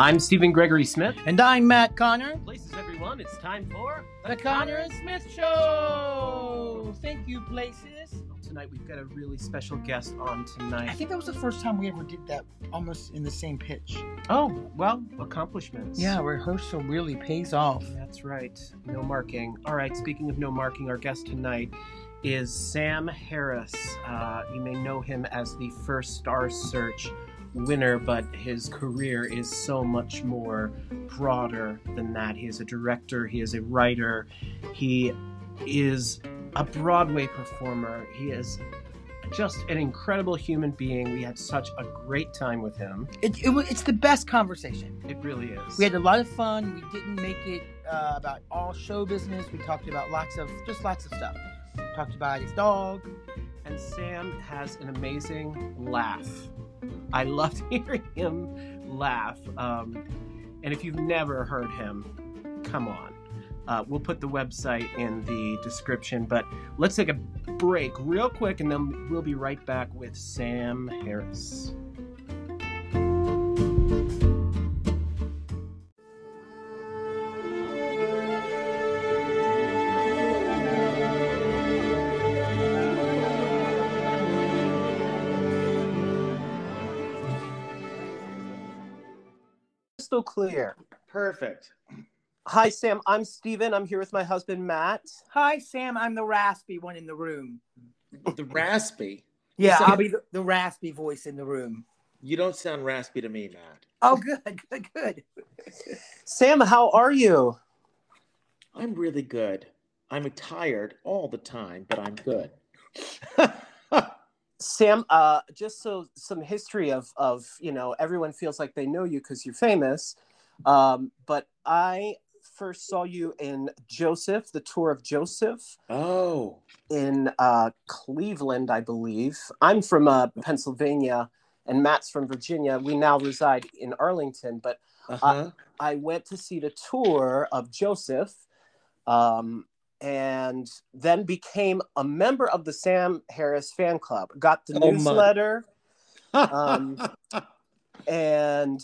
I'm Stephen Gregory Smith. And I'm Matt Conner. Places, everyone. It's time for The Conner and Smith Show. Thank you, Places. Tonight we've got a really special guest on tonight. I think that was the first time we ever did that almost in the same pitch. Oh, well, accomplishments. Yeah, rehearsal really pays off. That's right. No marking. All right, speaking of no marking, our guest tonight is Sam Harris. Uh, you may know him as the first Star Search winner, but his career is so much more broader than that. He is a director, he is a writer, he is a Broadway performer, he is just an incredible human being. We had such a great time with him. It, it, it's the best conversation. It really is. We had a lot of fun. We didn't make it uh, about all show business. We talked about lots of, just lots of stuff. We Talked about his dog. And Sam has an amazing laugh. I love hearing him laugh. Um, and if you've never heard him, come on. Uh, we'll put the website in the description, but let's take a break real quick and then we'll be right back with Sam Harris. Crystal clear. Perfect. Hi, Sam. I'm Stephen. I'm here with my husband, Matt. Hi, Sam. I'm the raspy one in the room. Oh, the raspy. Yeah, So- I'll be the, the raspy voice in the room. You don't sound raspy to me, Matt. Oh, good, good, good. Sam, how are you? I'm really good. I'm tired all the time, but I'm good. Sam, uh, just so some history of of you know, everyone feels like they know you because you're famous. Um, but I first saw you in Joseph, the tour of Joseph oh, in uh, Cleveland, I believe. I'm from uh, Pennsylvania, and Matt's from Virginia. We now reside in Arlington, but uh-huh. I went to see the tour of Joseph, um, and then became a member of the Sam Harris fan club. Got the Oh, newsletter, um, and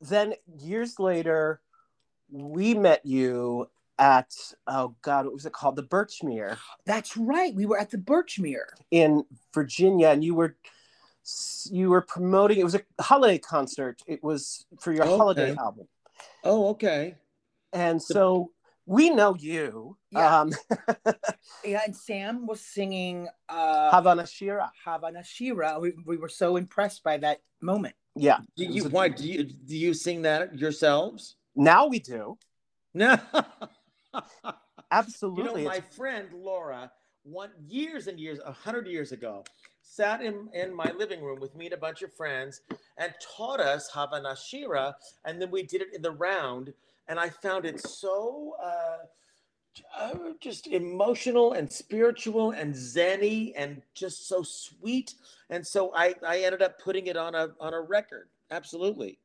then years later, we met you at oh god, what was it called? The Birchmere That's right. We were at the Birchmere. in Virginia, and you were you were promoting. It was a holiday concert. It was for your holiday album. oh, okay. And so we know you. Yeah. Um, Yeah, and Sam was singing uh, Hava Nashira. Hava Nashira. We, we were so impressed by that moment. Yeah. Do you, a- why do you do you sing that yourselves? Now we do. No. Absolutely. You know, my friend Laura, one years and years, a hundred years ago, sat in, in my living room with me and a bunch of friends and taught us Hava Nashira, and then we did it in the round, and I found it so uh, uh, just emotional and spiritual and zenny and just so sweet, and so I I ended up putting it on a on a record. Absolutely.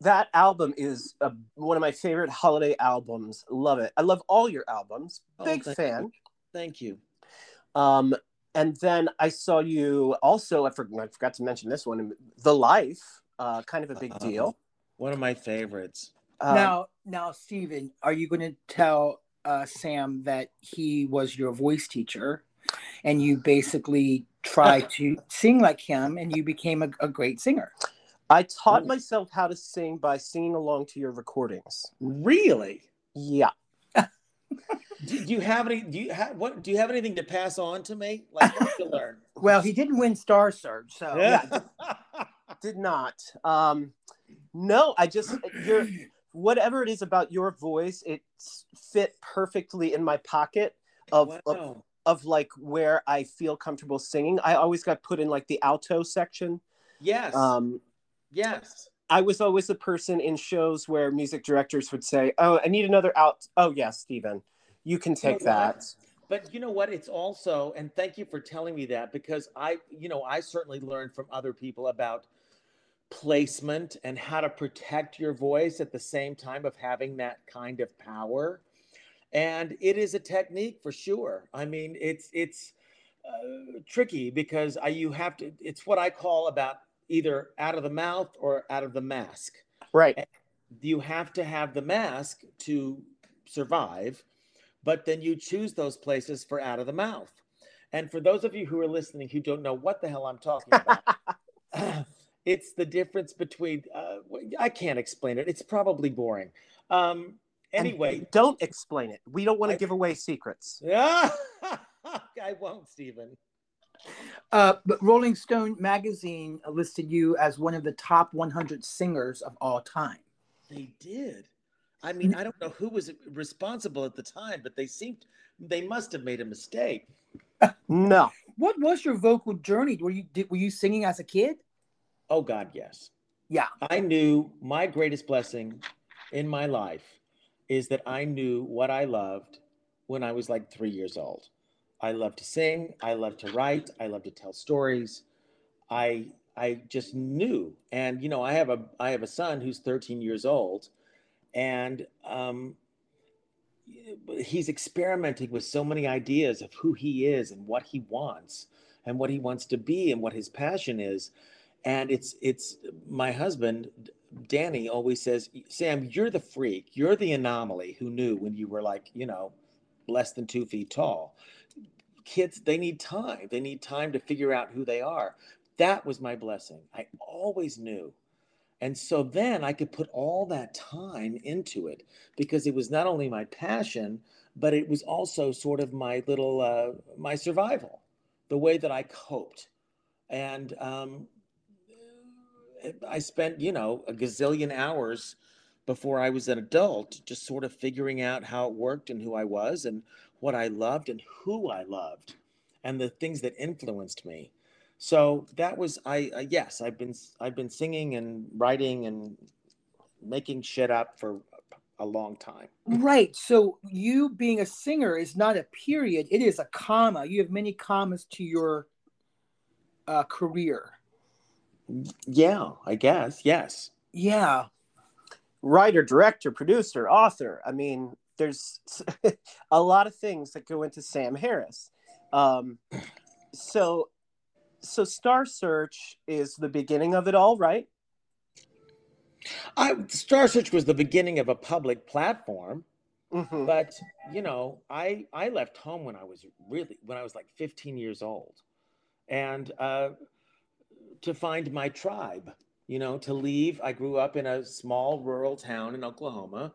that album is uh one of my favorite holiday albums. Love it. I love all your albums. Oh, Big thank fan. you. Thank you. Um, and then I saw you also. I forgot, I forgot to mention this one. The Life. Uh, kind of a big Uh, deal. One of my favorites. Uh, now, now, Stephen, are you going to tell uh, Sam that he was your voice teacher, and you basically tried to sing like him, and you became a, a great singer? I taught Oh. myself how to sing by singing along to your recordings. Really? Yeah. Do, do you have any? Do you have what? Do you have anything to pass on to me? Like what did learn? Well, he didn't win Star Search, so Yeah. Did not. Um, no, I just your whatever it is about your voice, it fit perfectly in my pocket of, of wow. of like where I feel comfortable singing. I always got put in like the alto section. Yes. Um, yes. I was always the person in shows where music directors would say, "Oh, I need another out." Oh, yes, Stephen, you can take You know what? that. But you know what? It's also, and thank you for telling me that because I, you know, I certainly learned from other people about placement and how to protect your voice at the same time of having that kind of power. And it is a technique for sure. I mean, it's it's uh, tricky because I, you have to. It's what I call about either out of the mouth or out of the mask. Right. you have to have the mask to survive, but then you choose those places for out of the mouth. And for those of you who are listening who don't know what the hell I'm talking about, it's the difference between, uh, I can't explain it. It's probably boring. Um, anyway, And don't explain it. We don't want I- to give away secrets. yeah, I won't, Stephen. Uh, but Rolling Stone magazine listed you as one of the top 100 singers of all time. They did. I mean, I don't know who was responsible at the time, but they seemed they must have made a mistake. No. What was your vocal journey? Were you did, were you singing as a kid? Oh God, yes. Yeah. I knew my greatest blessing in my life is that I knew what I loved when I was like three years old. I love to sing. I love to write. I love to tell stories. I I just knew, and you know, I have a I have a son who's 13 years old, and um, he's experimenting with so many ideas of who he is and what he wants and what he wants to be and what his passion is and it's it's my husband danny always says sam you're the freak. You're the anomaly who knew when you were like you know less than two feet tall. Kids they need time. They need time to figure out who they are. That was my blessing. I always knew. And so then i could put all that time into it because it was not only my passion but it was also sort of my little uh, my survival the way that i coped. And um, I spent, you know, a gazillion hours before I was an adult just sort of figuring out how it worked and who I was and what I loved and who I loved and the things that influenced me. So that was I uh, yes, I've been I've been singing and writing and making shit up for a long time. Right. So you being a singer is not a period; it is a comma. You have many commas to your uh, career. Yeah, I guess. Yes. Yeah. Writer, director, producer, author. I mean, there's a lot of things that go into Sam Harris. Um, so, so Star Search is the beginning of it all, right? I Star Search was the beginning of a public platform. Mhm. but you know i i left home when i was really when i was like 15 years old and uh to find my tribe you know to leave. I grew up in a small rural town in oklahoma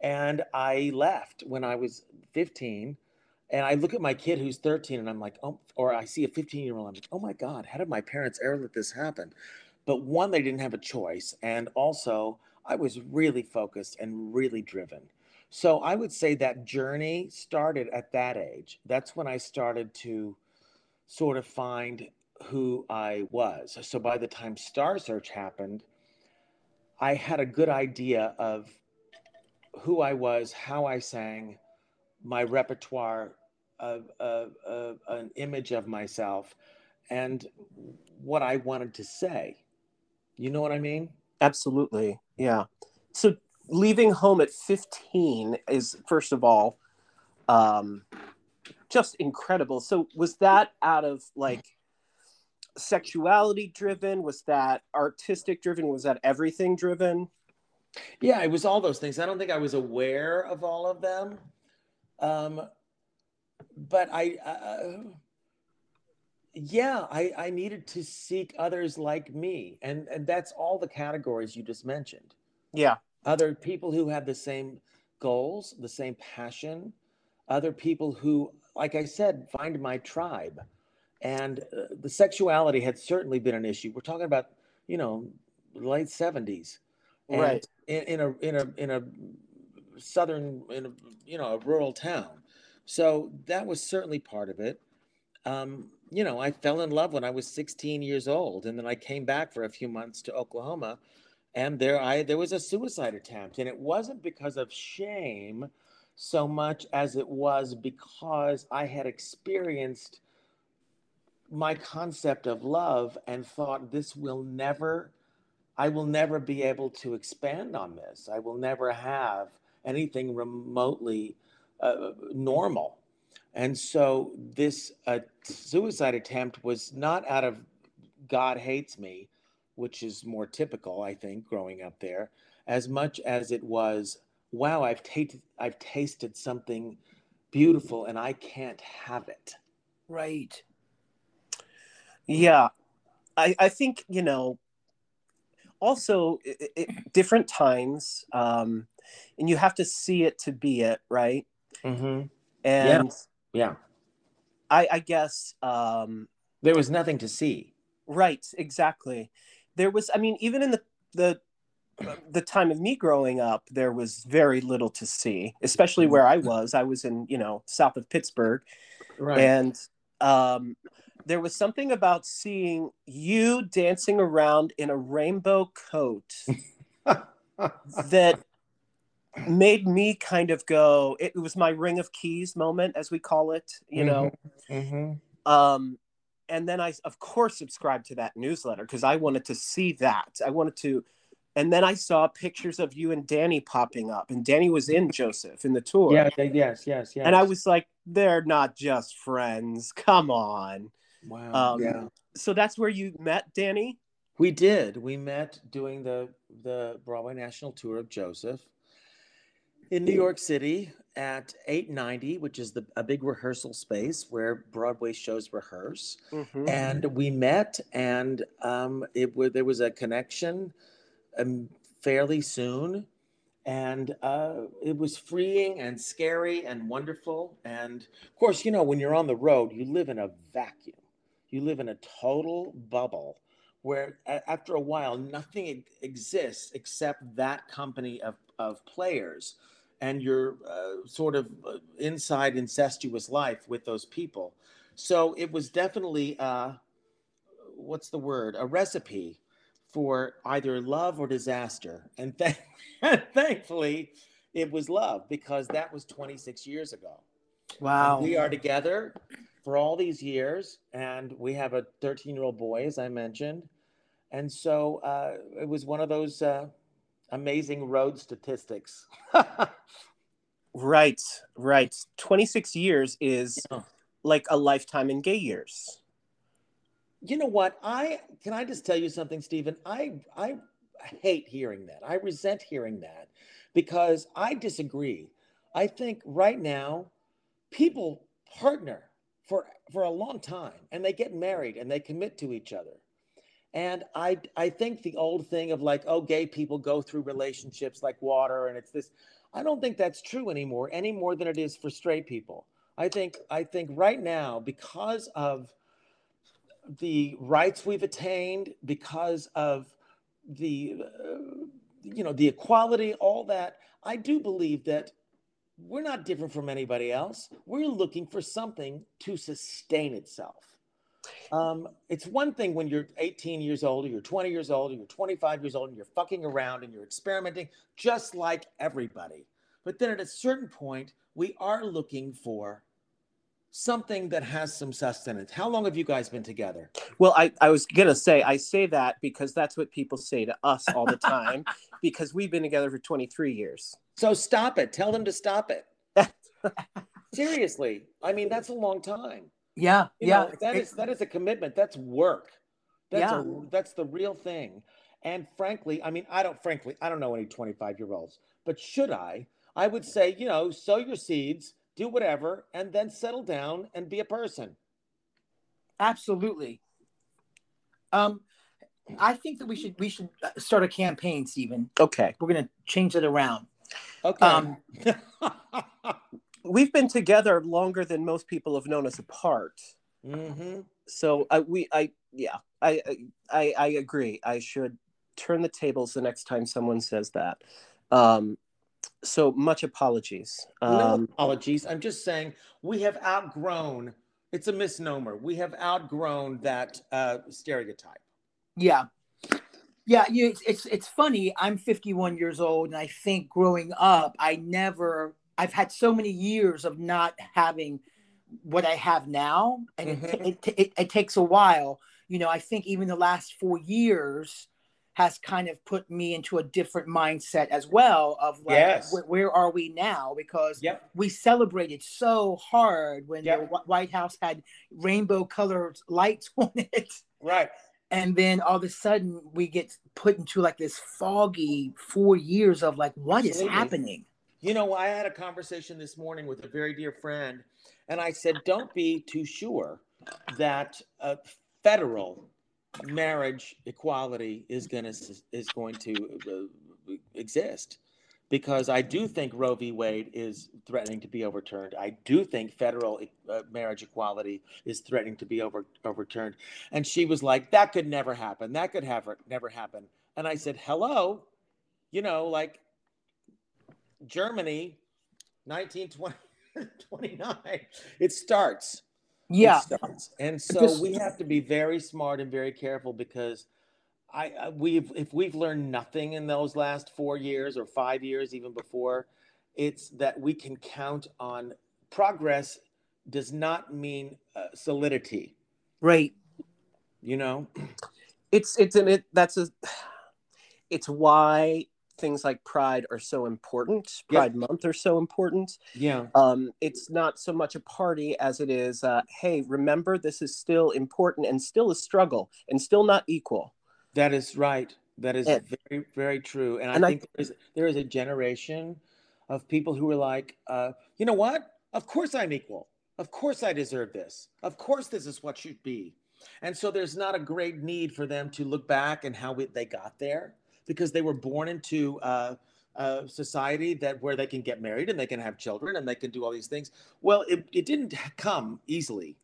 and i left when i was 15 and i look at my kid who's 13 and i'm like oh or i see a 15 year old i'm like oh my god how did my parents ever let this happen? But one they didn't have a choice and also i was really focused and really driven. So I would say that journey started at that age. That's when I started to sort of find who I was. So by the time Star Search happened, I had a good idea of who I was, how I sang, my repertoire of, of, of an image of myself, and what I wanted to say. You know what I mean? Absolutely. Yeah. So leaving home at 15 is first of all um just incredible. So was that out of like sexuality driven? Was that artistic driven? Was that everything driven? Yeah, it was all those things. I don't think I was aware of all of them. Um, but I, uh, yeah, I, I needed to seek others like me. And, and that's all the categories you just mentioned. Yeah. Other people who have the same goals, the same passion, other people who, like I said, find my tribe. And uh, the sexuality had certainly been an issue. We're talking about, you know, late 70s. Right. In, in a in a in a southern in a you know a rural town, so that was certainly part of it. Um, you know, I fell in love when I was 16 years old, and then I came back for a few months to Oklahoma, and there I there was a suicide attempt, and it wasn't because of shame so much as it was because I had experienced my concept of love and thought this will never I will never be able to expand on this. I will never have anything remotely uh, normal. And so this uh, suicide attempt was not out of God hates me, which is more typical, I think, growing up there. as much as it was, wow, I've tasted I've tasted something beautiful and I can't have it. Right. Yeah, I I think you know. Also, it, it, different times, um, and you have to see it to be it, right? Mm-hmm. And Yeah. I, I guess, um, There was nothing to see. right, exactly. There was, I mean, even in the the the time of me growing up, there was very little to see, especially where I was. I was in, you know, south of Pittsburgh, Right. and um, there was something about seeing you dancing around in a rainbow coat that made me kind of go it was my ring of keys moment as we call it you know hmm um and then i of course subscribed to that newsletter because i wanted to see that i wanted to and then i saw pictures of you and danny popping up and danny was in joseph in the tour Yeah. Yes. Yes. Yes. and i was like they're not just friends come on Wow. um, yeah. so that's where you met danny We did. We met doing the the Broadway National Tour of Joseph in New York City at 890, which is the a big rehearsal space where Broadway shows rehearse. Mhm. And we met, and um, it was there was a connection um, fairly soon, and uh, it was freeing and scary and wonderful. And of course, you know, when you're on the road, you live in a vacuum. You live in a total bubble where after a while nothing exists except that company of, of players and your uh, sort of uh, inside incestuous life with those people. So it was definitely uh, what's the word? A recipe for either love or disaster. And th- thankfully it was love because that was 26 years ago. Wow. and we are together for all these years, and we have a 13 year old boy, as I mentioned. And so uh, it was one of those uh, amazing road statistics. right right 26 years is Yeah. like a lifetime in gay years you know what? I can I just tell you something, Stephen? I I hate hearing that. I resent hearing that because I disagree. I think right now people partner for for a long time and they get married and they commit to each other. And I I think the old thing of like, oh, gay people go through relationships like water and it's this. I don't think that's true anymore, any more than it is for straight people. I think I think right now, because of the rights we've attained because of the uh, you know the equality all that i do believe that we're not different from anybody else. We're looking for something to sustain itself. Um, it's one thing when you're 18 years old or you're 20 years old or you're 25 years old and you're fucking around and you're experimenting just like everybody. But then at a certain point we are looking for something that has some sustenance. How long have you guys been together? Well, I, I was going to say, I say that because that's what people say to us all the time because we've been together for 23 years. So stop it. Tell them to stop it. Seriously. I mean, that's a long time. Yeah. You yeah. know, that is that is a commitment. That's work. That's Yeah. a, that's the real thing. And frankly, I mean, I don't frankly, I don't know any 25 year olds, but should I? I would say, you know, sow your seeds, do whatever, and then settle down and be a person. Absolutely. Um, I think that we should we should uh, start a campaign, Stephen. Okay. We're gonna change it around. Okay. Um, We've been together longer than most people have known us apart. hmm So I, we, I, yeah, I, I, I agree. I should turn the tables the next time someone says that. Um, so much apologies. no Um, apologies. I'm just saying we have outgrown. It's a misnomer. We have outgrown that uh, stereotype. Yeah. Yeah, you, it's, it's it's funny. I'm 51 years old, and I think growing up, I never. I've had so many years of not having what I have now, and it, Mhm. it, it it takes a while. You know, I think even the last four years has kind of put me into a different mindset as well. Of like, Yes. where, where are we now? Because Yep. we celebrated so hard when Yep. the Wh- White House had rainbow colored lights on it. Right. And then all of a sudden we get put into like this foggy four years of like what is Absolutely. happening You know, I had a conversation this morning with a very dear friend, and I said, don't be too sure that uh, federal marriage equality is going to is going to uh, exist, because I do think Roe v. Wade is threatening to be overturned. I do think federal uh, marriage equality is threatening to be over, overturned. And she was like, that could never happen. That could have never happen. And I said, hello, you know, like Germany, 1929. It starts. yeah It starts. And so Because- we have to be very smart and very careful because I, we've if we've learned nothing in those last four years or five years, even before, it's that we can count on progress. Does not mean uh, solidity. right You know. it's it's an it that's a it's why things like pride are so important pride month are so important Yeah. um it's not so much a party as it is uh hey remember this is still important and still a struggle and still not equal That is right. That is And- very, very true. And, and I- I think there is, there is a generation of people who are like, uh, you know what? Of course I'm equal. Of course I deserve this. Of course this is what should be. And so there's not a great need for them to look back and how we, they got there because they were born into uh, a society that where they can get married and they can have children and they can do all these things. Well, it, it didn't come easily.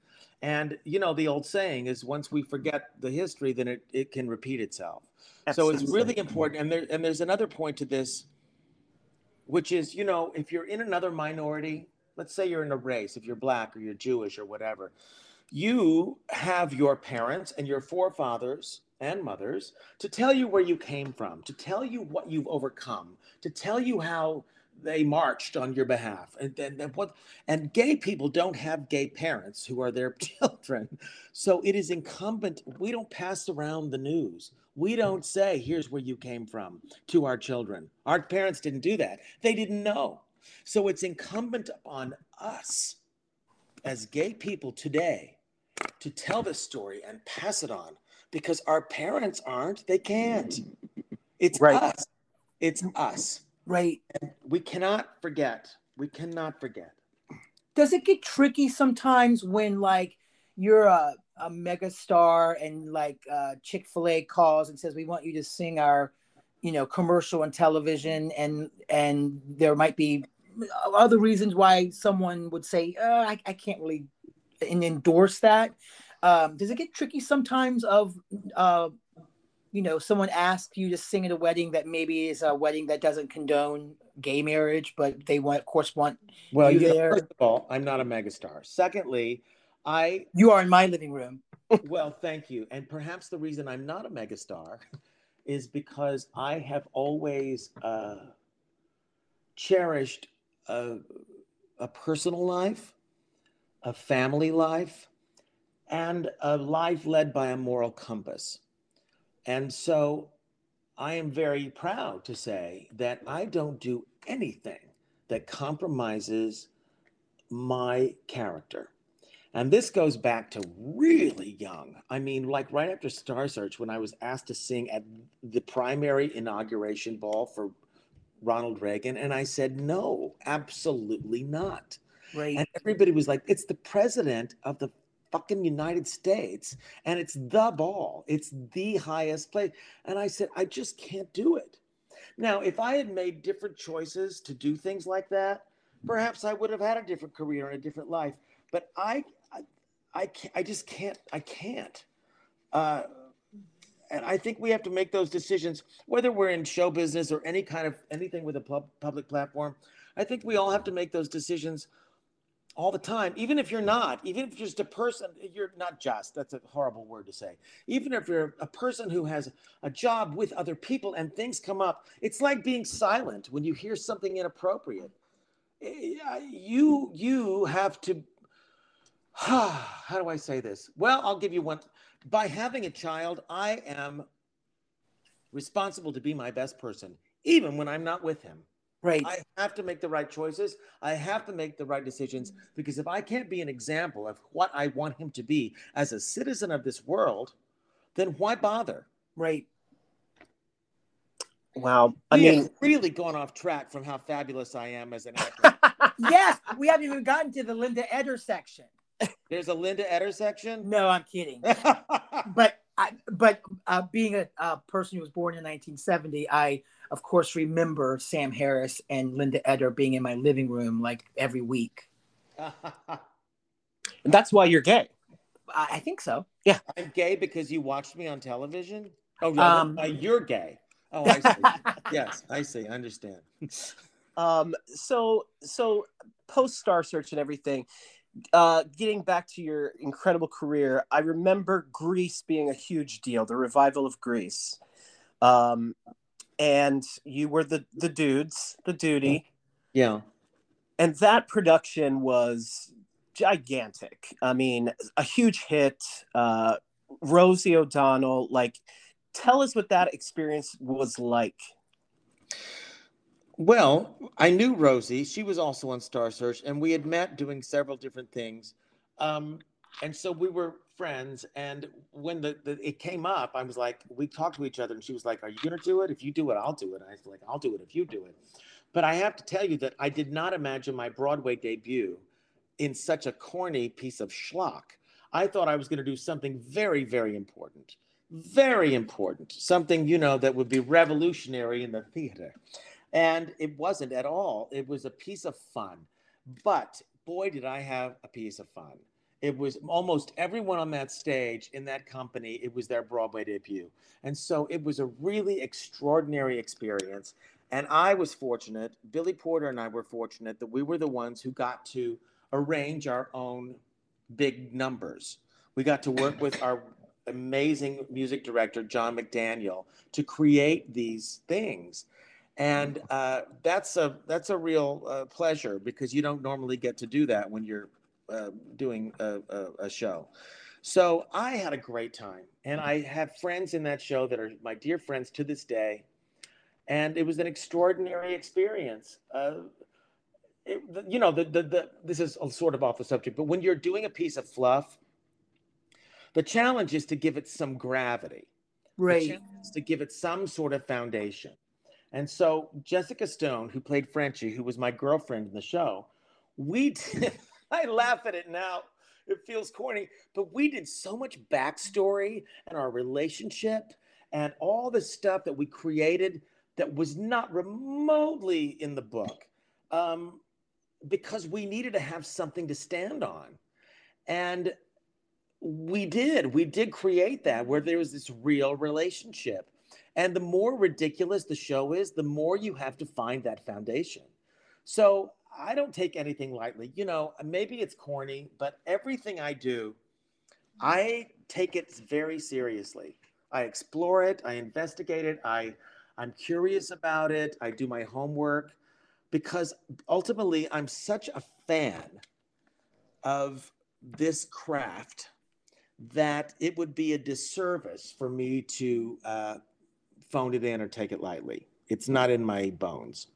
And you know, the old saying is once we mm-hmm. forget the history, then it, it can repeat itself. So it's really important. And there and there's another point to this, which is, you know, if you're in another minority, let's say you're in a race, if you're black or you're Jewish or whatever, you have your parents and your forefathers and mothers to tell you where you came from, to tell you what you've overcome, to tell you how they marched on your behalf. And, and, and what and gay people don't have gay parents who are their children. So it is incumbent we don't pass around the news. We don't say here's where you came from to our children. Our parents didn't do that. They didn't know. So it's incumbent upon us as gay people today to tell this story and pass it on because our parents aren't they can't. It's Right. us. It's us right we cannot forget. We cannot forget. does it get tricky sometimes when like you're a, a mega star and like uh, chick-fil-a calls and says we want you to sing our you know commercial on television and and there might be other reasons why someone would say uh, I, I can't really and endorse that um, does it get tricky sometimes of uh, you know someone asks you to sing at a wedding that maybe is a wedding that doesn't condone gay marriage but they want of course want Well, You you know, there? first of all, I'm not a megastar. Secondly, I you are in my living room well, thank you. And perhaps the reason I'm not a megastar is because I have always uh, cherished a, a personal life, a family life, and a life led by a moral compass. And so I am very proud to say that I don't do anything that compromises my character. And this goes back to really young. I mean, like right after Star Search, when I was asked to sing at the primary inauguration ball for Ronald Reagan, and I said, no, absolutely not. right And everybody was like, it's the president of the fucking United States, and it's the ball, it's the highest place. And I said, I just can't do it. Now, if I had made different choices to do things like that, perhaps I would have had a different career and a different life. But I, I, I, I just can't. I can't. Uh, and I think we have to make those decisions, whether we're in show business or any kind of anything with a pub, public platform. I think we all have to make those decisions all the time, even if you're not, even if you're just a person, you're not just, that's a horrible word to say. Even if you're a person who has a job with other people and things come up, it's like being silent when you hear something inappropriate. Eh, You, you have to, how do I say this? Well, I'll give you one. By having a child, I am responsible to be my best person, even when I'm not with him. Right I have to make the right choices. I have to make the right decisions because if I can't be an example of what I want him to be as a citizen of this world, then why bother? Right. Wow. I I mean, mean, really gone off track from how fabulous I am as an actor. Yes, we haven't even gotten to the Linda Eder section. There's a Linda Eder section. No, I'm kidding. but I, but uh, being a, a person who was born in 1970, I of course remember Sam Harris and Linda Eder being in my living room like every week. that's why you're gay. I, I think so. Yeah. I'm gay because you watched me on television. Oh, no, Um, uh, you're gay. Oh, I see. yes, I see. I understand. Um, so so post Star Search and everything. Uh, getting back to your incredible career, I remember Grease being a huge deal, the revival of Grease. Um, and you were the the dudes, the Doody, Yeah. and that production was gigantic. I mean, a huge hit. Uh, Rosie O'Donnell, like, tell us what that experience was like. Well, I knew Rosie. She was also on Star Search, and we had met doing several different things. Um, and so we were friends. And when the, the it came up, I was like, we talked to each other, and she was like, "Are you going to do it? If you do it, I'll do it." And I was like, "I'll do it if you do it." But I have to tell you that I did not imagine my Broadway debut in such a corny piece of schlock. I thought I was going to do something very, very important, very important, something you know that would be revolutionary in the theater. And it wasn't at all. It was a piece of fun. But boy, did I have a piece of fun. It was almost everyone on that stage in that company, it was their Broadway debut. And so it was a really extraordinary experience. And I was fortunate, Billy Porter and I were fortunate that we were the ones who got to arrange our own big numbers. We got to work with our amazing music director, John McDaniel, to create these things and uh, that's a that's a real uh, pleasure because you don't normally get to do that when you're uh, doing a, a, a show. So I had a great time, and I have friends in that show that are my dear friends to this day, and it was an extraordinary experience. Uh, it, you know, the, the the this is sort of off the subject, but when you're doing a piece of fluff, the challenge is to give it some gravity. The Right. challenge is to give it some sort of foundation. And so Jessica Stone, who played Frenchy, who was my girlfriend in the show, we did, I laugh at it now. It feels corny, but we did so much backstory and our relationship and all the stuff that we created that was not remotely in the book um, because we needed to have something to stand on. And we did. We did create that where there was this real relationship. And the more ridiculous the show is, the more you have to find that foundation. So I don't take anything lightly. You know, maybe it's corny, but everything I do, I take it very seriously. I explore it, I investigate it, I I'm curious about it, I do my homework because ultimately I'm such a fan of this craft that it would be a disservice for me to uh, phone it in or take it lightly. It's not in my bones.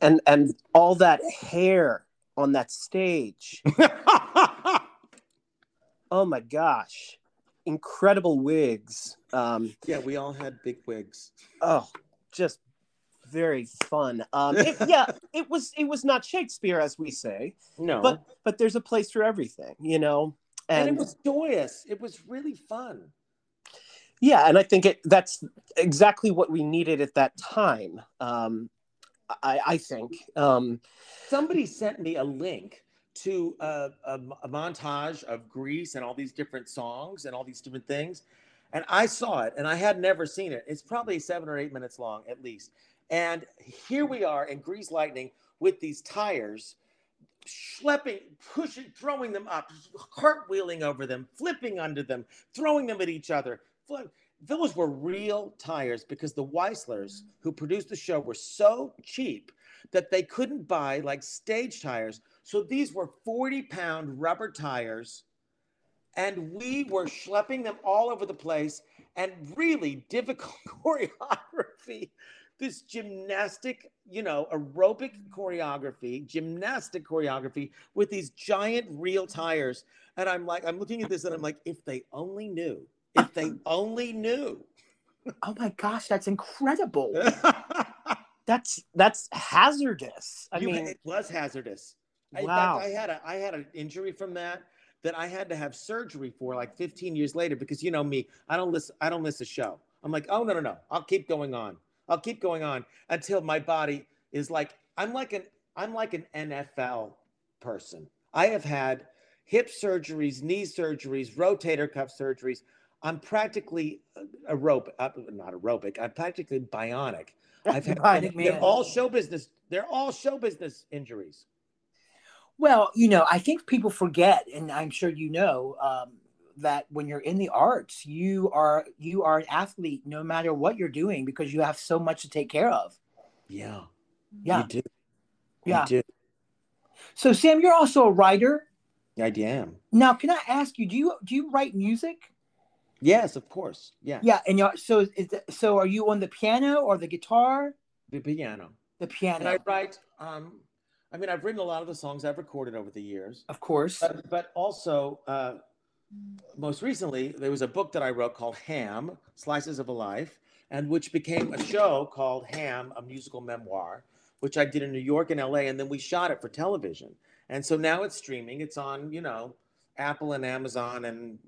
And and all that hair on that stage. Oh my gosh. Incredible wigs. Um, yeah, we all had big wigs. oh, just very fun. Um, it- yeah, it was it was not Shakespeare as we say, No, but but there's a place for everything, you know. and, And, it was joyous. It was really fun. yeah, and I think it that's exactly what we needed at that time. Um, I, I think. Um, Somebody sent me a link to a, a, a montage of Grease and all these different songs and all these different things. And I saw it and I had never seen it. It's probably seven or eight minutes long at least. And here we are in Grease Lightning with these tires, schlepping, pushing, throwing them up, cartwheeling over them, flipping under them, throwing them at each other. Those were real tires because the Weisslers who produced the show were so cheap that they couldn't buy like stage tires. So these were 40 pound rubber tires. And we were schlepping them all over the place and really difficult choreography. This gymnastic, you know, aerobic choreography, gymnastic choreography with these giant real tires. And I'm like, I'm looking at this and I'm like, if they only knew if they only knew. Oh my gosh, that's incredible. That's that's hazardous. I You- mean, it was hazardous. I- Wow. fact, I had a I had an injury from that that I had to have surgery for like 15 years later because you know me, I don't listen I don't miss a show. I'm like, oh no no no, I'll keep going on. I'll keep going on until my body is like I'm like an I'm like an NFL person. I have had hip surgeries, knee surgeries, rotator cuff surgeries. I'm practically aerobic, uh, not aerobic. I'm practically bionic. I've had Bionic they're man. all show business. They're all show business injuries. Well, you know, I think people forget, and I'm sure you know, um, that when you're in the arts, you are you are an athlete no matter what you're doing because you have so much to take care of. Yeah, Yeah. you do. Yeah. you do. So Sam, you're also a writer. I am. Now, can I ask you, do you do you write music? Yes, of course. Yeah, Yeah, and you're, so is the, so are you on the piano or the guitar? the piano. The And piano, I write. Um, I mean, I've written a lot of the songs I've recorded over the years, of course. but, but also, uh, most recently, there was a book that I wrote called Ham: Slices of a Life, and which became a show called Ham: A Musical Memoir, which I did in New York and L.A. And then we shot it for television, and so now it's streaming. It's on, you know, Apple and Amazon and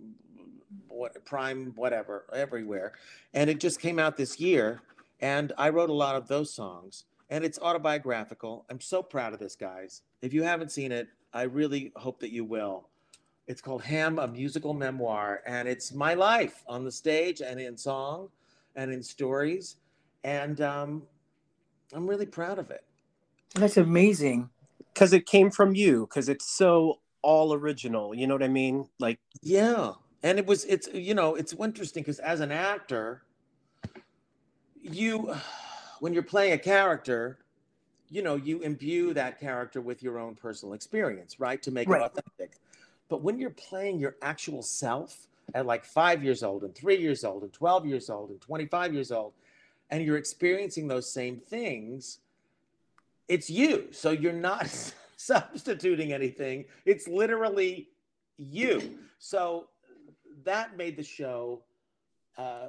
what Prime, whatever, everywhere. And it just came out this year, and I wrote a lot of those songs. And it's autobiographical. I'm so proud of this, guys. If you haven't seen it, I really hope that you will. It's called Ham, a musical memoir, and it's my life on the stage and in song and in stories. And um, I'm really proud of it. That's amazing. because it came from you, because it's so all original. You know what I mean? Like, Yeah. And it was, it's, you know, it's interesting because as an actor, you, when you're playing a character, you know, you imbue that character with your own personal experience, right? To make Right. it authentic. But when you're playing your actual self at like five years old and three years old and 12 years old and 25 years old, and you're experiencing those same things, it's you. So you're not substituting anything. It's literally you. So that made the show uh,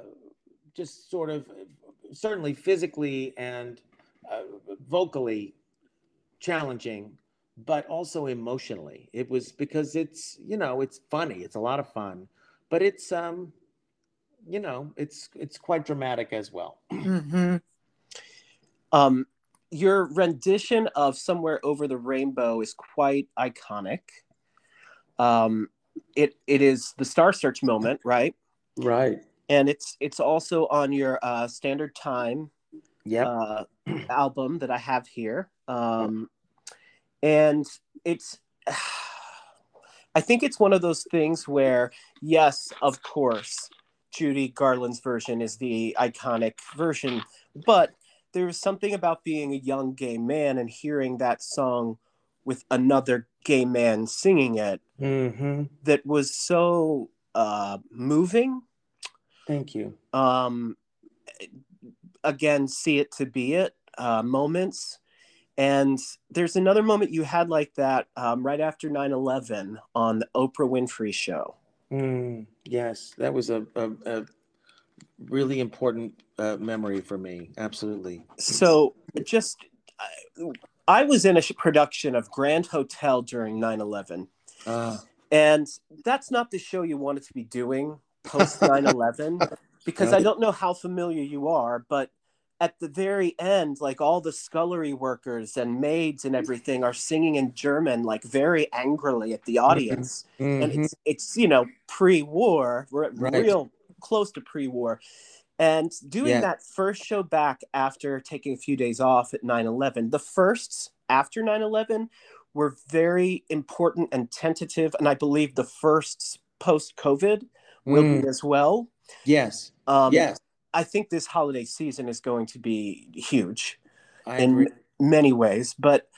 just sort of certainly physically and uh, vocally challenging, but also emotionally. It was because it's you know it's funny. It's a lot of fun, but it's um you know it's it's quite dramatic as well. hmm um, your rendition of "Somewhere Over the Rainbow" is quite iconic. Um, it it is the Star Search moment, right? Right. And it's it's also on your uh, Standard Time Yep. uh, album that I have here. Um, and it's, I think it's one of those things where, yes, of course, Judy Garland's version is the iconic version, but there's something about being a young gay man and hearing that song with another gay man singing it mm-hmm. that was so uh, moving Thank you. um again see it to be it uh moments and there's another moment you had like that um, right after 9-11 on the oprah winfrey show Mm, yes, that was a, a, a really important uh, memory for me. Absolutely. so just I, I was in a production of grand hotel during 9-11 Uh, and that's not the show you wanted to be doing post 9-11 because i don't know how familiar you are but at the very end like all the scullery workers and maids and everything are singing in german like very angrily at the audience. And mhm. it's it's you know pre-war we're Right. real close to pre-war and doing Yeah. that first show back after taking a few days off at 9-11 the firsts after 9-11 were very important and tentative and i believe the firsts post-covid will Mm, be as well yes. um, yes. i think this holiday season is going to be huge I in agree. many ways but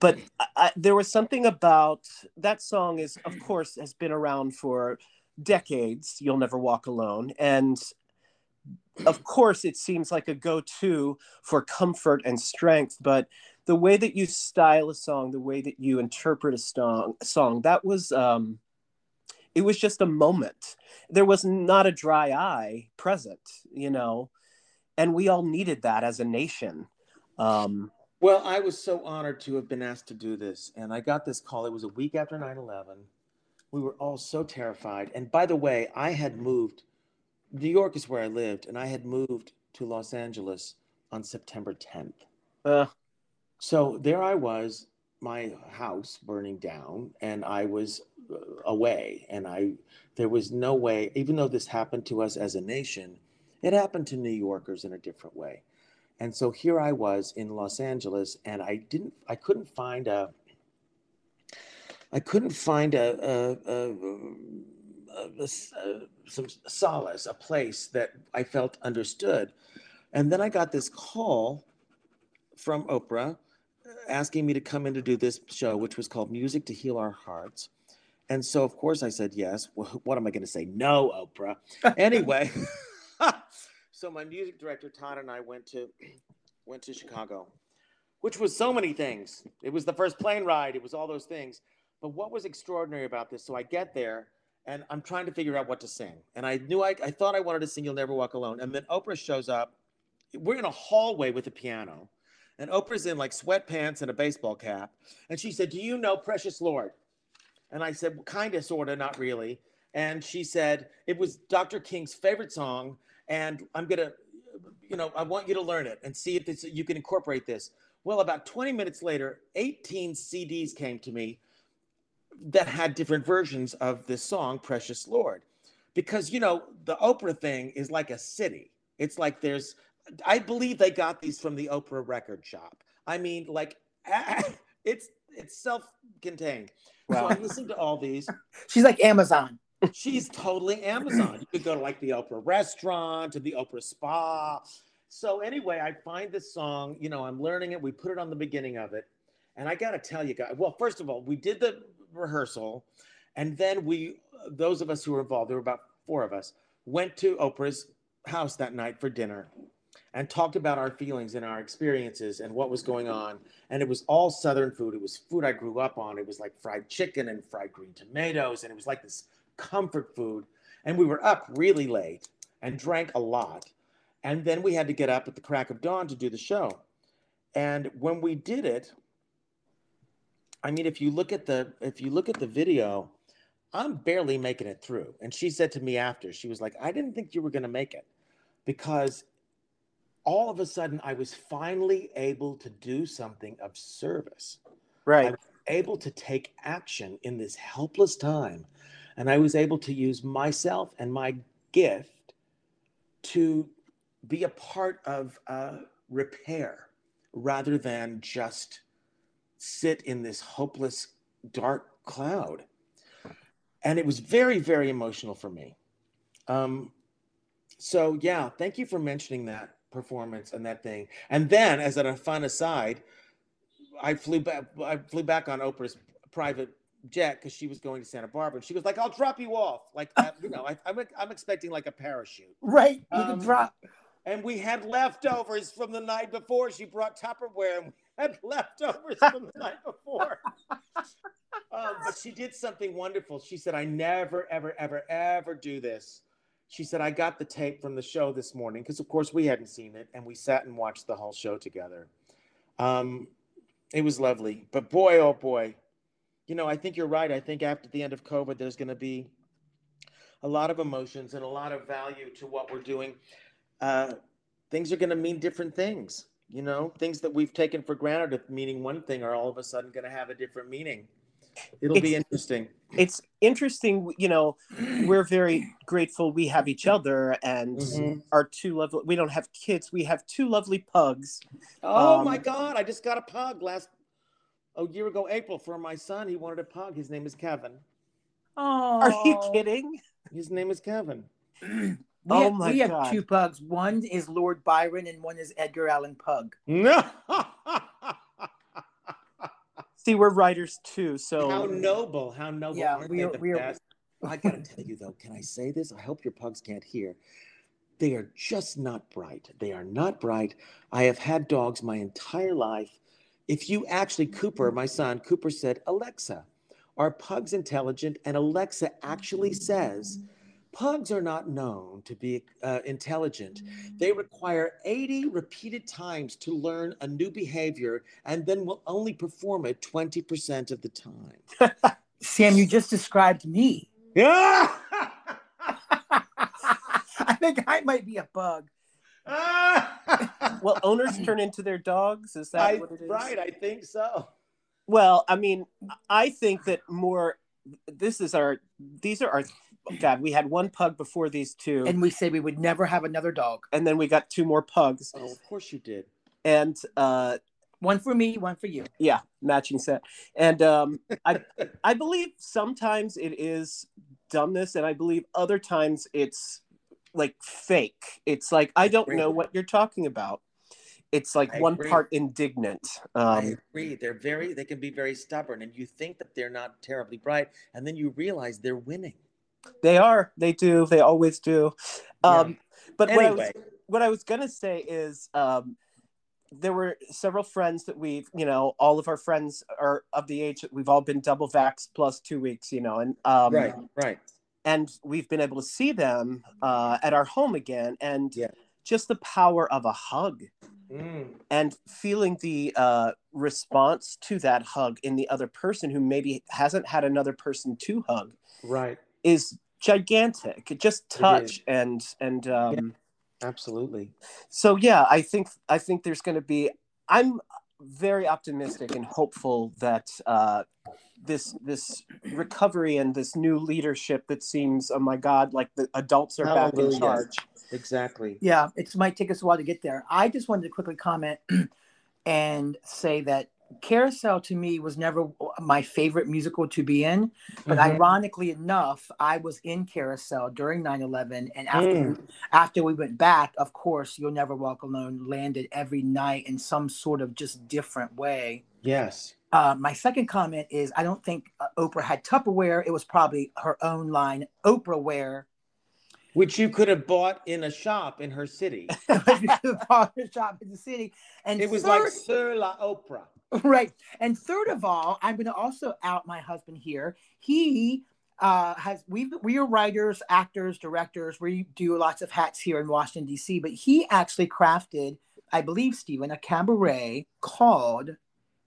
but I, I, there was something about that song is of course has been around for decades you'll never walk alone and of course it seems like a go-to for comfort and strength but the way that you style a song the way that you interpret a song song that was um it was just a moment. There was not a dry eye present, you know, and we all needed that as a nation. Um, Well, I was so honored to have been asked to do this. And I got this call. It was a week after 9 11. We were all so terrified. And by the way, I had moved, New York is where I lived, and I had moved to Los Angeles on September 10th. uh, So there I was, my house burning down, and I was uh, away. And I, there was no way, even though this happened to us as a nation, it happened to New Yorkers in a different way. And so here I was in Los Angeles, and I didn't, I couldn't find a, I couldn't find a, a, a, a- a s- a- some solace, a place that I felt understood. And then I got this call from Oprah uh, asking me to come in to do this show, which was called Music to Heal Our Hearts. And so, of course, I said yes. Well, what am I going to say? No, Oprah. Anyway, so my music director Todd and I went to went to Chicago, which was so many things. It was the first plane ride. It was all those things. But what was extraordinary about this? So I get there and I'm trying to figure out what to sing. And I knew I, I thought I wanted to sing "You'll Never Walk Alone." And then Oprah shows up. We're in a hallway with a piano, and Oprah's in like sweatpants and a baseball cap. And she said, "Do you know Precious Lord?" And I said, well, "Kind of, sort of, not really." And she said, "It was Dr. King's favorite song, and I'm gonna, you know, I want you to learn it and see if you can incorporate this." Well, about 20 minutes later, 18 CDs came to me that had different versions of this song, Precious Lord. Because, you know, the Oprah thing is like a city. It's like there's, I believe they got these from the Oprah record shop. I mean, like, it's it's self-contained. So I'm listening to all these. She's like Amazon. She's totally Amazon. You could go to like the Oprah restaurant or the Oprah spa. So anyway, I find this song, you know, I'm learning it. We put it on the beginning of it. And I got to tell you guys, well, first of all, we did the rehearsal and then we those of us who were involved, there were about 4 of us, went to Oprah's house that night for dinner and talked about our feelings and our experiences and what was going on. And it was all Southern food. It was food I grew up on. It was like fried chicken and fried green tomatoes. And it was like this comfort food. And we were up really late and drank a lot. And then we had to get up at the crack of dawn to do the show. And when we did it, I mean, if you look at the if you look at the video, I'm barely making it through. And she said to me after, she was like, I didn't think you were gonna make it because all of a sudden I was finally able to do something of service right. able to take action in this helpless time. And I was able to use myself and my gift to be a part of uh, repair rather than just sit in this hopeless, dark cloud. And it was very, very emotional for me. Um, so, yeah, thank you for mentioning that performance and that thing. And then, as a fun aside, I flew back. I flew back on Oprah's private jet because she was going to Santa Barbara, and she was like, "I'll drop you off." Like, uh, you know, I, I'm I'm expecting like a parachute. Right. You Um, can drop. And we had leftovers from the night before. She brought Tupperware, and we had leftovers from the night before. Um, but she did something wonderful. She said, "I never, ever, ever, ever do this." She said, "I got the tape from the show this morning because, of course, we hadn't seen it, and we sat and watched the whole show together." Um, it was lovely, but boy, oh boy, you know, I think you're right. I think after the end of COVID, there's going to be a lot of emotions and a lot of value to what we're doing. Uh, things are going to mean different things. You know, things that we've taken for granted of meaning one thing are all of a sudden going to have a different meaning. It'll be interesting. It's interesting, you know, we're very grateful we have each other and Mhm. our two lovely, we don't have kids, we have two lovely pugs. Oh Um, my God! I just got a pug last a year ago, April, for my son. He wanted a pug. His name is Kevin. Oh, Are you kidding? His name is Kevin. We, Oh have, my we have two pugs. One is Lord Byron, and one is Edgar Allan Pug. No. See, we're writers too, so How noble! How noble! Yeah, Aren't we are. the we are- I gotta tell you though, can I say this? I hope your pugs can't hear. They are just not bright. They are not bright. I have had dogs my entire life. If you actually, Cooper, my son, Cooper said, Alexa, Are pugs intelligent? And Alexa actually says, Pugs are not known to be uh, intelligent. They require 80 repeated times to learn a new behavior and then will only perform it 20% of the time. Sam, you just described me. Yeah! I think I might be a bug. Well, owners turn into their dogs. Is that I, what it is? right, I think so. Well, I mean, I think that more. This is our. These are our. God, we had one pug before these two, and, And we said we would never have another dog. And then we got two more pugs, Oh, of course you did. and uh, One for me, one for you. yeah, matching set. And um, I, I believe sometimes it is dumbness, and I believe other times it's like fake. It's like I don't Agree. know what you're talking about. It's like I one agree. part indignant. I Um, agree. They're very, they can be very stubborn, and you think that they're not terribly bright, and then you realize they're winning. They are. They do. They always do. Um, But what I was what I was gonna say is um, there were several friends that we've you know all of our friends are of the age that we've all been double vax plus two weeks you know and um, right, right. and we've been able to see them uh, at our home again and Yeah. just the power of a hug Mm, and feeling the uh, response to that hug in the other person who maybe hasn't had another person to hug right. Is gigantic just touch and and um, Absolutely. so yeah i think i think there's going to be i'm very optimistic and hopeful that uh this this recovery and this new leadership that seems oh my god like the adults are back in Hallelujah. charge Exactly. Yeah, it might take us a while to get there. I just wanted to quickly comment and say that Carousel to me was never my favorite musical to be in, but Mhm. ironically enough, I was in Carousel during 9/11 and after Mm. after we went back, of course, You'll Never Walk Alone landed every night in some sort of just different way. Yes. Uh, my second comment is I don't think uh, Oprah had Tupperware. It was probably her own line, Oprah wear. Which you could have bought in a shop in her city. shop in the city. And It was third, like Sur la Oprah. right. And third of all, I'm going to also out my husband here. He uh, has we we are writers, actors, directors. We do lots of hats here in Washington D.C. But he actually crafted, I believe, Stephen, a cabaret called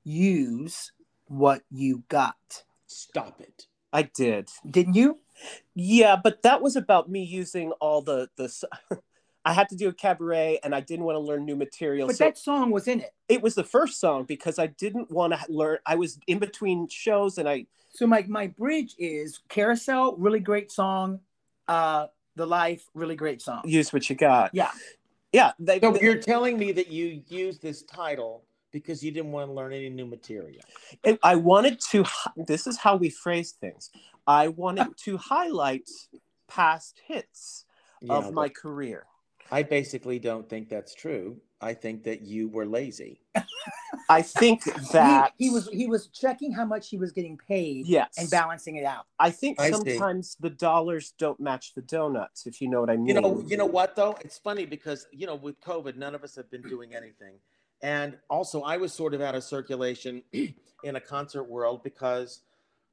"Use What You Got." Stop it. i did Didn't you? yeah but that was about me using all the the s- i had to do a cabaret and i didn't want to learn new material But so that song was in it. it was the first song because i didn't want to learn i was in between shows and i So my my bridge is Carousel, really great song. Uh, The Life, really great song. Use what you got Yeah. yeah they, So they- you're telling me that you used this title because you didn't want to learn any new material. And I wanted to. This is how we phrase things. I wanted to highlight past hits Yeah, of my but career. I basically don't think that's true. I think that you were lazy. I think that he, he was he was checking how much he was getting paid yes, and balancing it out. I think I see. sometimes the dollars don't match the donuts, if you know what I mean. You know, you know what though? It's funny because you know with COVID, none of us have been doing anything, and also I was sort of out of circulation in a concert world because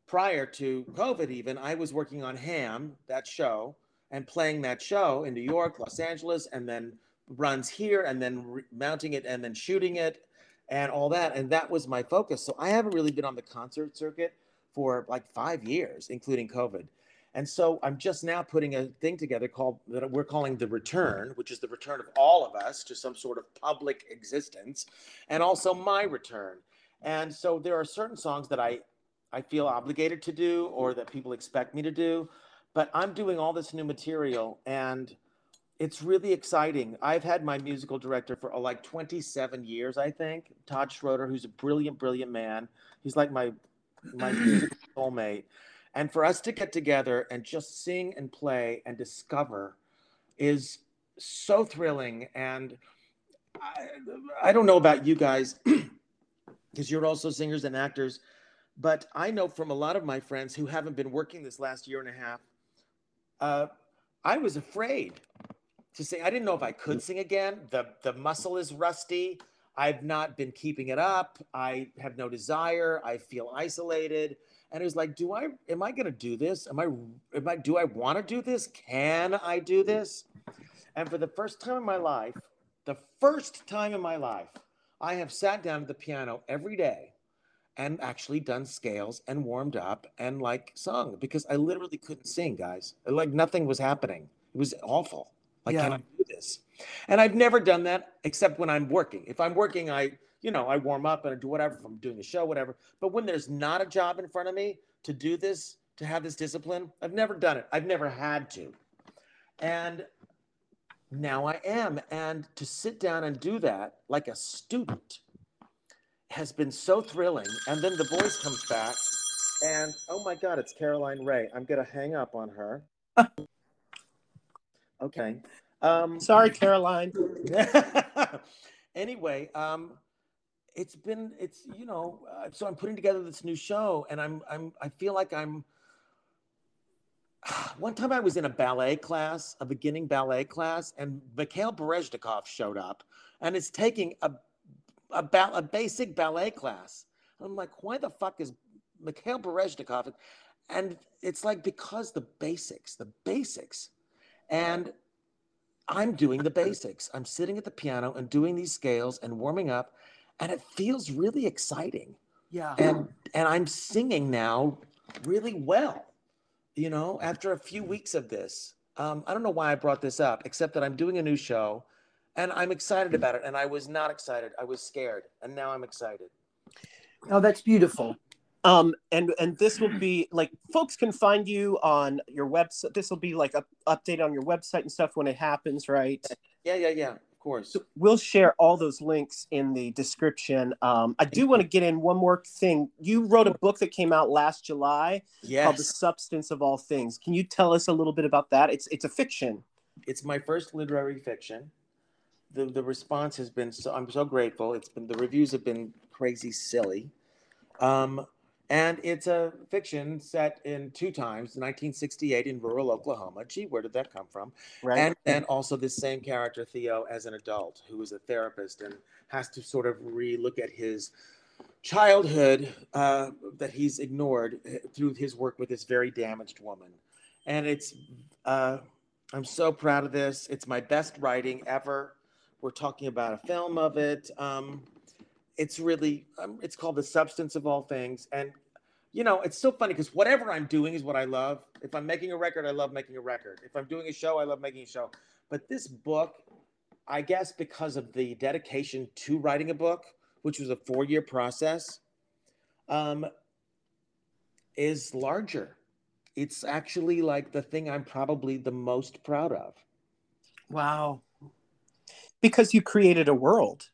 prior to COVID, even I was working on Ham, that show, and playing that show in New York, Los Angeles, and then runs here, and then re- mounting it, and then shooting it, and all that, and that was my focus. So I haven't really been on the concert circuit for like five years, including COVID. And so I'm just now putting a thing together called that we're calling the return, which is the return of all of us to some sort of public existence, and also my return. And so there are certain songs that I I feel obligated to do or that people expect me to do, but I'm doing all this new material and it's really exciting. I've had my musical director for uh, like 27 years, I think, Todd Schroeder, who's a brilliant, brilliant man. He's like my my soulmate. And for us to get together and just sing and play and discover is so thrilling. And I, I don't know about you guys, because you're also singers and actors, but I know from a lot of my friends who haven't been working this last year and a half, uh, I was afraid to sing. I didn't know if I could sing again. The the muscle is rusty. I've not been keeping it up. I have no desire. I feel isolated. And it was like, do I, am I going to do this? Am I, am I, do I want to do this? Can I do this? And for the first time in my life, the first time in my life, I have sat down at the piano every day and actually done scales and warmed up and like sung because I literally couldn't sing, guys. Like nothing was happening. It was awful. Like, Yeah. can I do this? And I've never done that except when I'm working. If I'm working, I, you know, I warm up and I do whatever. If I'm doing a show, whatever. But when there's not a job in front of me to do this, to have this discipline, I've never done it. I've never had to. And now I am. And to sit down and do that like a student has been so thrilling. And then the voice comes back, and oh my God, it's Caroline Ray. I'm going to hang up on her. okay. Um, Sorry, Caroline. anyway, um, it's been it's you know uh, so I'm putting together this new show, and I'm I'm I feel like I'm. One time I was in a ballet class, a beginning ballet class, and Mikhail Baryshnikov showed up, and is taking a a, ba- a basic ballet class. I'm like, why the fuck is Mikhail Baryshnikov? And it's like because the basics, the basics, and I'm doing the basics. I'm sitting at the piano and doing these scales and warming up, and it feels really exciting. Yeah. And and I'm singing now really well. You know, after a few weeks of this, um, I don't know why I brought this up, except that I'm doing a new show, and I'm excited about it. And I was not excited. I was scared, and now I'm excited. Oh, that's beautiful. Um, and and this will be like folks can find you on your website. This will be like a update on your website and stuff when it happens, right? Yeah, yeah, yeah. Of course. So we'll share all those links in the description. Um, I do want to get in one more thing. You wrote a book that came out last July called "The Substance of All Things." Can you tell us a little bit about that? It's it's a fiction. it's my first literary fiction. The the response has been so I'm so grateful. It's been the reviews have been crazy silly. Um, and it's a fiction set in two times, 1968 in rural Oklahoma. Gee, where did that come from? Right. And then also this same character, Theo, as an adult who is a therapist and has to sort of re-look at his childhood uh, that he's ignored uh, through his work with this very damaged woman. And it's, uh, I'm so proud of this. It's my best writing ever. We're talking about a film of it. Um, it's really, um, it's called The Substance of All Things. And, you know, it's so funny because whatever I'm doing is what I love. If I'm making a record, I love making a record. If I'm doing a show, I love making a show. But this book, I guess because of the dedication to writing a book, which was a four year process, um, is larger. It's actually like the thing I'm probably the most proud of. Wow. Because you created a world.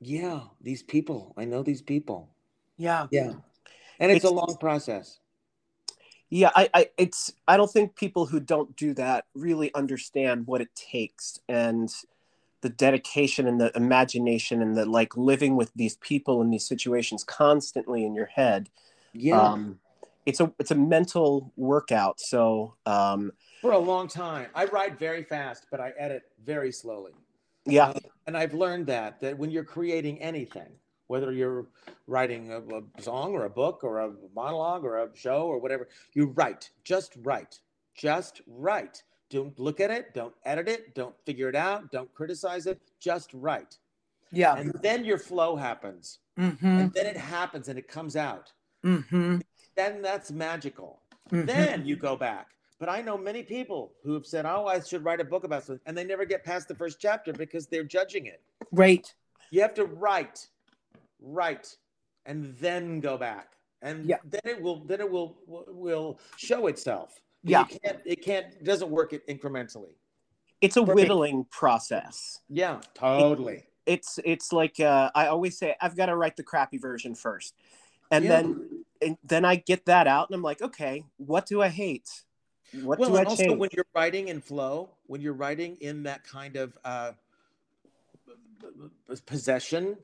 Yeah, these people. I know these people. Yeah. Yeah. And it's, a long process. Yeah, I, I it's I don't think people who don't do that really understand what it takes and the dedication and the imagination and the like living with these people in these situations constantly in your head. Yeah. Um it's a it's a mental workout. So um For a long time. I write very fast, but I edit very slowly. Yeah, And I've learned that that when you're creating anything, whether you're writing a, a song or a book or a monologue or a show or whatever, you write. Just write. Just write. Don't look at it. Don't edit it. Don't figure it out. Don't criticize it. Just write. Yeah. And then your flow happens. Mm-hmm. And then it happens and it comes out. Mm-hmm. Then that's magical. Mhm. Then you go back. But I know many people who have said, "Oh, I should write a book about something," and they never get past the first chapter because they're judging it. Right. You have to write, write, and then go back, and Yeah. then it will then it will will show itself. Yeah. you can't. It can't. It doesn't work it incrementally. it's a Perfect. whittling process. Yeah, totally. It's it's like uh, I always say I've got to write the crappy version first. And Yeah. then and then I get that out and I'm like, okay, what do I hate? What well, and also when you're writing in flow, when you're writing in that kind of uh, possession,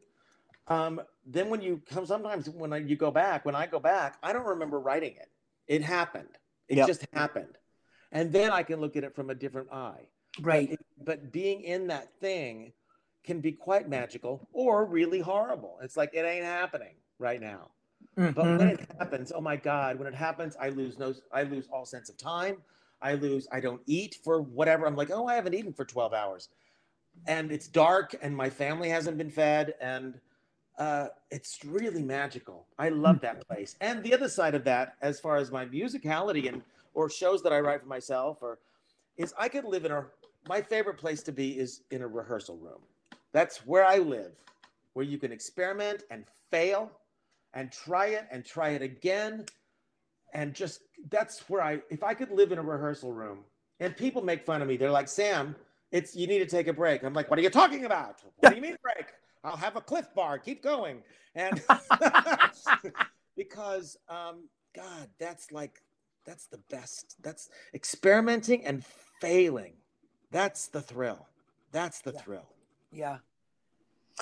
um, then when you come, sometimes when I, you go back, when I go back, I don't remember writing it. It happened. It Yep. just happened, and then I can look at it from a different eye. Right. But, but being in that thing can be quite magical or really horrible. It's like it ain't happening right now. But Mhm. when it happens, oh my God, when it happens, I lose no, I lose all sense of time. I lose, I don't eat for whatever. I'm like, oh, I haven't eaten for 12 hours. And it's dark and my family hasn't been fed. And uh, it's really magical. I love that place. And the other side of that, as far as my musicality and or shows that I write for myself, or is I could live in a my favorite place to be is in a rehearsal room. That's where I live, where you can experiment and fail and try it and try it again. And just that's where I, if I could live in a rehearsal room and people make fun of me, they're like, Sam, it's you need to take a break. I'm like, what are you talking about? What do you mean break? I'll have a cliff bar, keep going. And because, um, God, that's like, that's the best. That's experimenting and failing. That's the thrill. That's the Yeah. thrill. Yeah.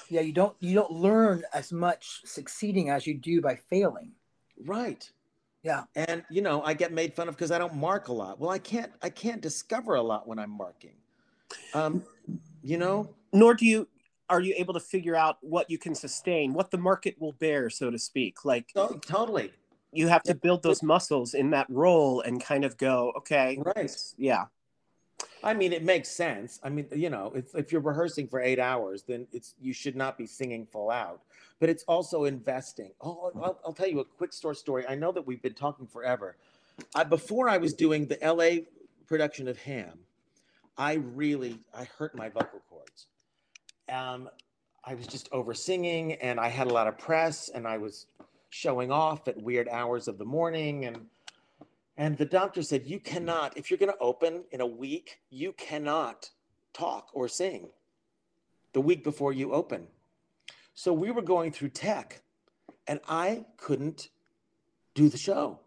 Yeah, you don't you don't learn as much succeeding as you do by failing. Right. Yeah. And you know, I get made fun of because I don't mark a lot. Well, I can't I can't discover a lot when I'm marking. Um, you know, Nor do you are you able to figure out what you can sustain, what the market will bear, so to speak. Like so, totally. you have to build those muscles in that role and kind of go, okay, Right. yeah, I mean, it makes sense. I mean, you know, if, you're rehearsing for eight hours, then it's you should not be singing full out. But it's also investing. Oh, I'll, I'll tell you a quick store story. I know that we've been talking forever. I, before I was doing the LA production of Ham, I really I hurt my vocal cords. Um, I was just over singing, and I had a lot of press, and I was showing off at weird hours of the morning, and and the doctor said, You cannot, if you're going to open in a week, you cannot talk or sing the week before you open. So we were going through tech and I couldn't do the show.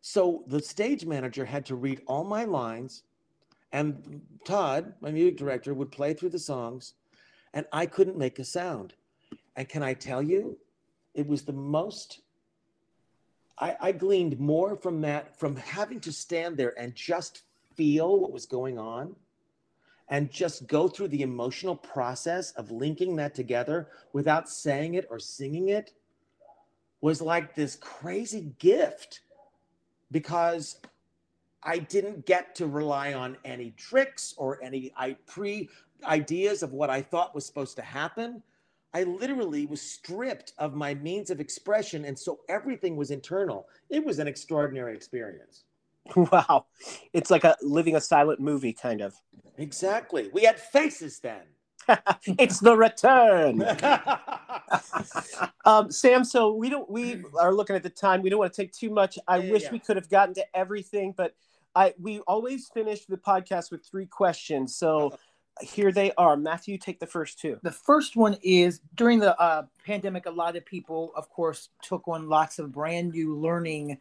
So the stage manager had to read all my lines, and Todd, my music director, would play through the songs, and I couldn't make a sound. And can I tell you, it was the most I, I gleaned more from that, from having to stand there and just feel what was going on and just go through the emotional process of linking that together without saying it or singing it was like this crazy gift because I didn't get to rely on any tricks or any I pre ideas of what I thought was supposed to happen. I literally was stripped of my means of expression. And so everything was internal. It was an extraordinary experience. wow, it's like a living a silent movie kind of. Exactly. We had faces then. it's the return. um, Sam, so we don't we are looking at the time. We don't want to take too much. I Yeah, wish yeah. we could have gotten to everything, but I we always finish the podcast with three questions. So here they are. Matthew, take the first two. The first one is during the uh, pandemic, a lot of people, of course, took on lots of brand new learning.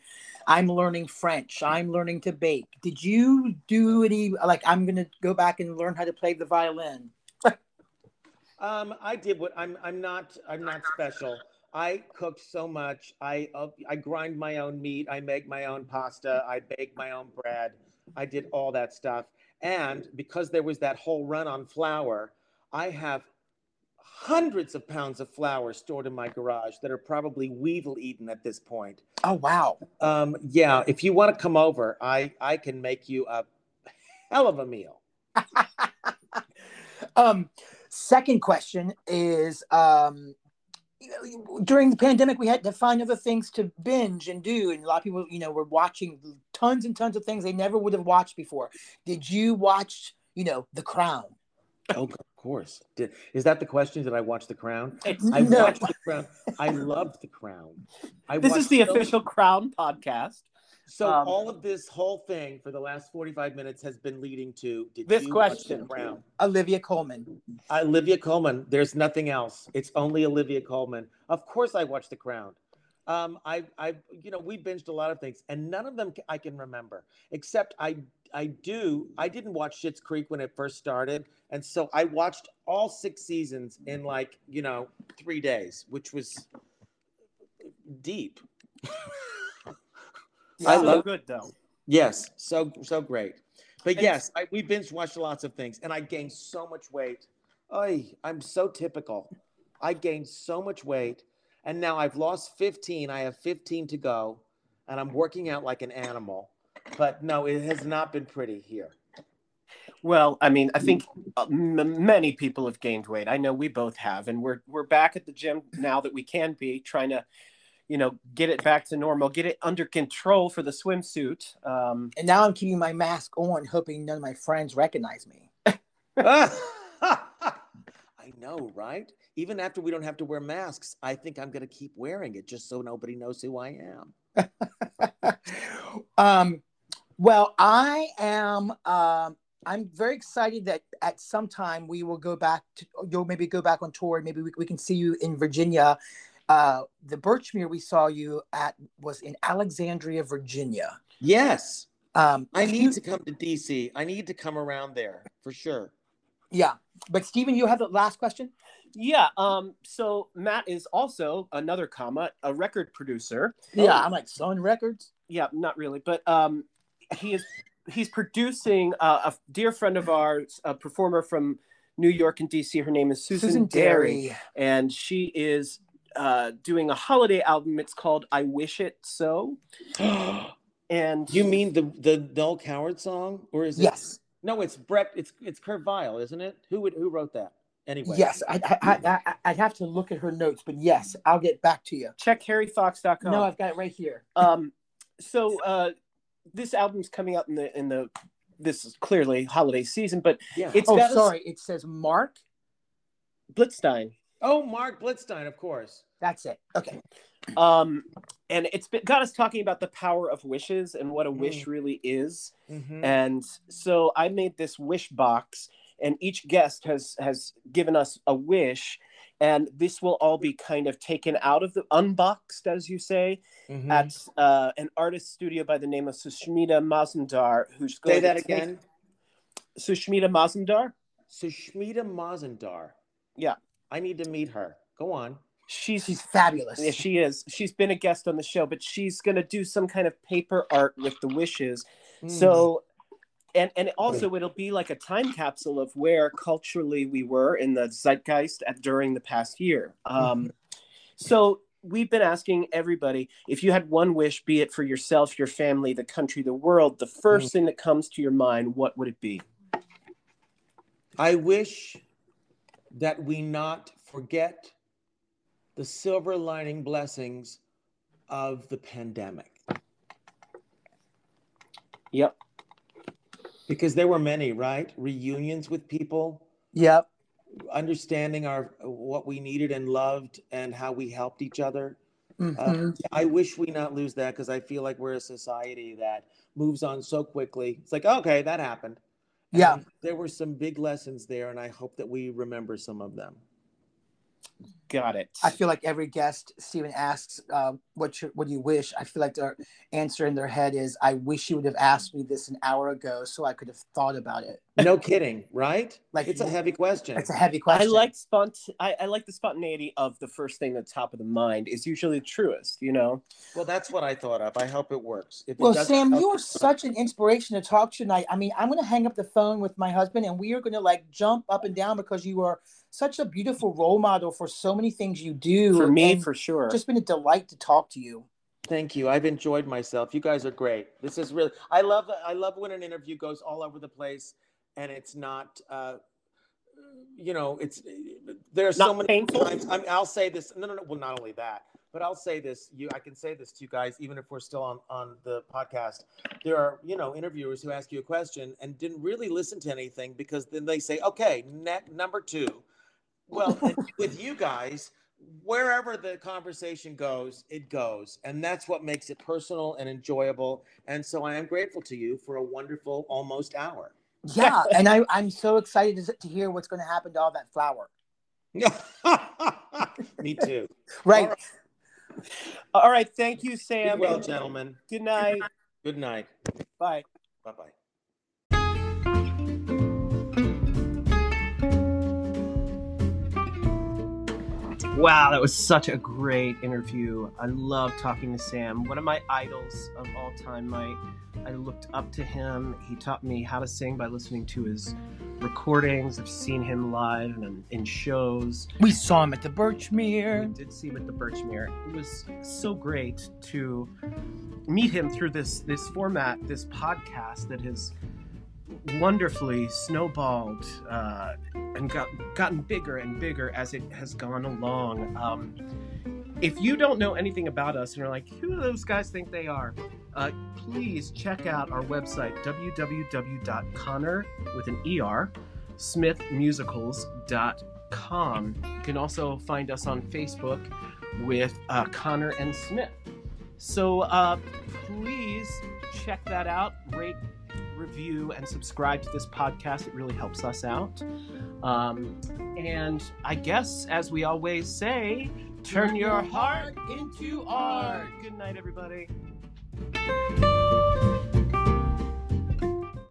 I'm learning French. I'm learning to bake. Did you do any, like, I'm going to go back and learn how to play the violin? Um, I did what I'm. I'm not. I'm not special. I cook so much. I uh, I grind my own meat. I make my own pasta. I bake my own bread. I did all that stuff. And because there was that whole run on flour, I have hundreds of pounds of flour stored in my garage that are probably weevil eaten at this point. Oh, wow. Um, yeah, if you want to come over, I I can make you a hell of a meal. Um, second question is um, during the pandemic, we had to find other things to binge and do, and a lot of people, you know, were watching tons and tons of things they never would have watched before. Did you watch, you know, The Crown? Oh, of course. Did, is that the question? Did I watch The Crown? I No. watched The Crown. I loved The Crown. I this is the so- official Crown podcast. So um, all of this whole thing for the last forty-five minutes has been leading to did This you question. The Crown? Olivia Colman. Olivia Colman. There's nothing else. It's only Olivia Colman. Of course, I watched The Crown. Um, I, I, you know, we binged a lot of things, and none of them I can remember, except I, I do. I didn't watch Schitt's Creek when it first started, and so I watched all six seasons in like, you know, three days, which was deep. I So love good though. Yes, so so great. But And- yes, I, we binge watched lots of things, and I gained so much weight. Oy, I'm so typical. I gained so much weight, and now I've lost 15. I have 15 to go, and I'm working out like an animal. But no, it has not been pretty here. Well, I mean, I think uh, m- many people have gained weight. I know we both have, and we're we're back at the gym now that we can be trying to, you know, get it back to normal, get it under control for the swimsuit. Um, And now I'm keeping my mask on, hoping none of my friends recognize me. I know, right? Even after we don't have to wear masks, I think I'm going to keep wearing it just so nobody knows who I am. um, well, I am. Um, I'm very excited that at some time we will go back to. You'll maybe go back on tour. And maybe we, we can see you in Virginia. Uh, the Birchmere we saw you at was in Alexandria, Virginia. Yes, Um, I need you- to come to DC. I need to come around there for sure. Yeah, but Stephen, you have the last question. yeah. Um, so Matt is also another comma, a record producer. Yeah, I'm like Sun Records. Yeah, not really, but um, he is he's producing uh, a dear friend of ours, a performer from New York and DC. Her name is Susan, Derry. and she is uh, doing a holiday album. It's called "I Wish It So," and you mean the the Noel Coward song, or is it? Yes, No, it's Brecht. It's it's Kurt Weill, isn't it? Who would who wrote that? Anyway. yes. I, I, I, I, I'd have to look at her notes, but yes, I'll get back to you. check harryfox.com. No, I've got it right here. um, so uh, this album's coming out in the in the this is clearly holiday season, but Yeah. it's oh, got a- sorry. It says Marc. Blitzstein. oh, Marc Blitzstein, of course. That's it. Okay. Um, and it's been, got us talking about the power of wishes and what a Mm. wish really is. Mhm. And so I made this wish box, and each guest has has given us a wish, and this will all be kind of taken out of the unboxed, as you say, Mhm. at uh, an artist studio by the name of Sushmita Mazumdar, who's going to Say that to take- again. Sushmita Mazumdar. Sushmita Mazumdar. Yeah. I need to meet her. Go on. She's She's fabulous. Yeah, she is. She's been a guest on the show, but she's going to do some kind of paper art with the wishes. Hmm. So, and and also it'll be like a time capsule of where culturally we were in the zeitgeist at, during the past year. Um, so we've been asking everybody if you had one wish, be it for yourself, your family, the country, the world, the first thing that comes to your mind, what would it be? I wish that we not forget the silver lining blessings of the pandemic Yep. because there were many, right? Reunions with people, Yep. understanding our what we needed and loved and how we helped each other. Mhm. Uh, I wish we not lose that because I feel like we're a society that moves on so quickly. It's like, okay, that happened. Yeah. There were some big lessons there, and I hope that we remember some of them. Got it. I feel like every guest Stephen asks, uh, "What you, what do you wish?" I feel like their answer in their head is, "I wish you would have asked me this an hour ago, so I could have thought about it." No kidding, right? Like It's a heavy question. It's a heavy question. I like spont. I, I like the spontaneity of the first thing that's top of the mind is usually the truest. You know. Well, that's what I thought of. I hope it works. If Well, doesn't, Sam, you are such an inspiration to talk to tonight. I mean, I'm going to hang up the phone with my husband, and we are going to like jump up and down because you are such a beautiful role model for so many things you do. For me, for sure. just been a delight to talk to you. Thank you. I've enjoyed myself. You guys are great. This is really. I love. I love when an interview goes all over the place, and it's not. Uh, you know, it's there are so many painful? times. I mean, I'll say this. No, no, no. Well, not only that, but I'll say this. You, I can say this to you guys, even if we're still on on the podcast. There are, you know, interviewers who ask you a question and didn't really listen to anything because then they say, "Okay, ne- number two. Well, with you guys, wherever the conversation goes, it goes. And that's what makes it personal and enjoyable. And so I am grateful to you for a wonderful almost hour. Yeah, and I, I'm so excited to, to hear what's going to happen to all that flour. Me too. Right. All All right. Thank you, Be Sam. well, gentlemen. Good night. Good night. Bye. Bye bye. Wow, that was such a great interview. I love talking to Sam. One of my idols of all time. My I looked up to him. He taught me how to sing by listening to his recordings. I've seen him live and in shows. We saw him at the Birchmere. We did see him at the Birchmere. It was so great to meet him through this this format, this podcast that has wonderfully snowballed uh, and got gotten bigger and bigger as it has gone along. Um, if you don't know anything about us and are like, who do those guys think they are? Uh, please check out our website www.conner with an er smithmusicals.com. You can also find us on Facebook with uh, Conner and Smith. So uh, please check that out. Rate, review, and subscribe to this podcast. It really helps us out. Um, and I guess, as we always say, turn your heart into art. Good night, everybody.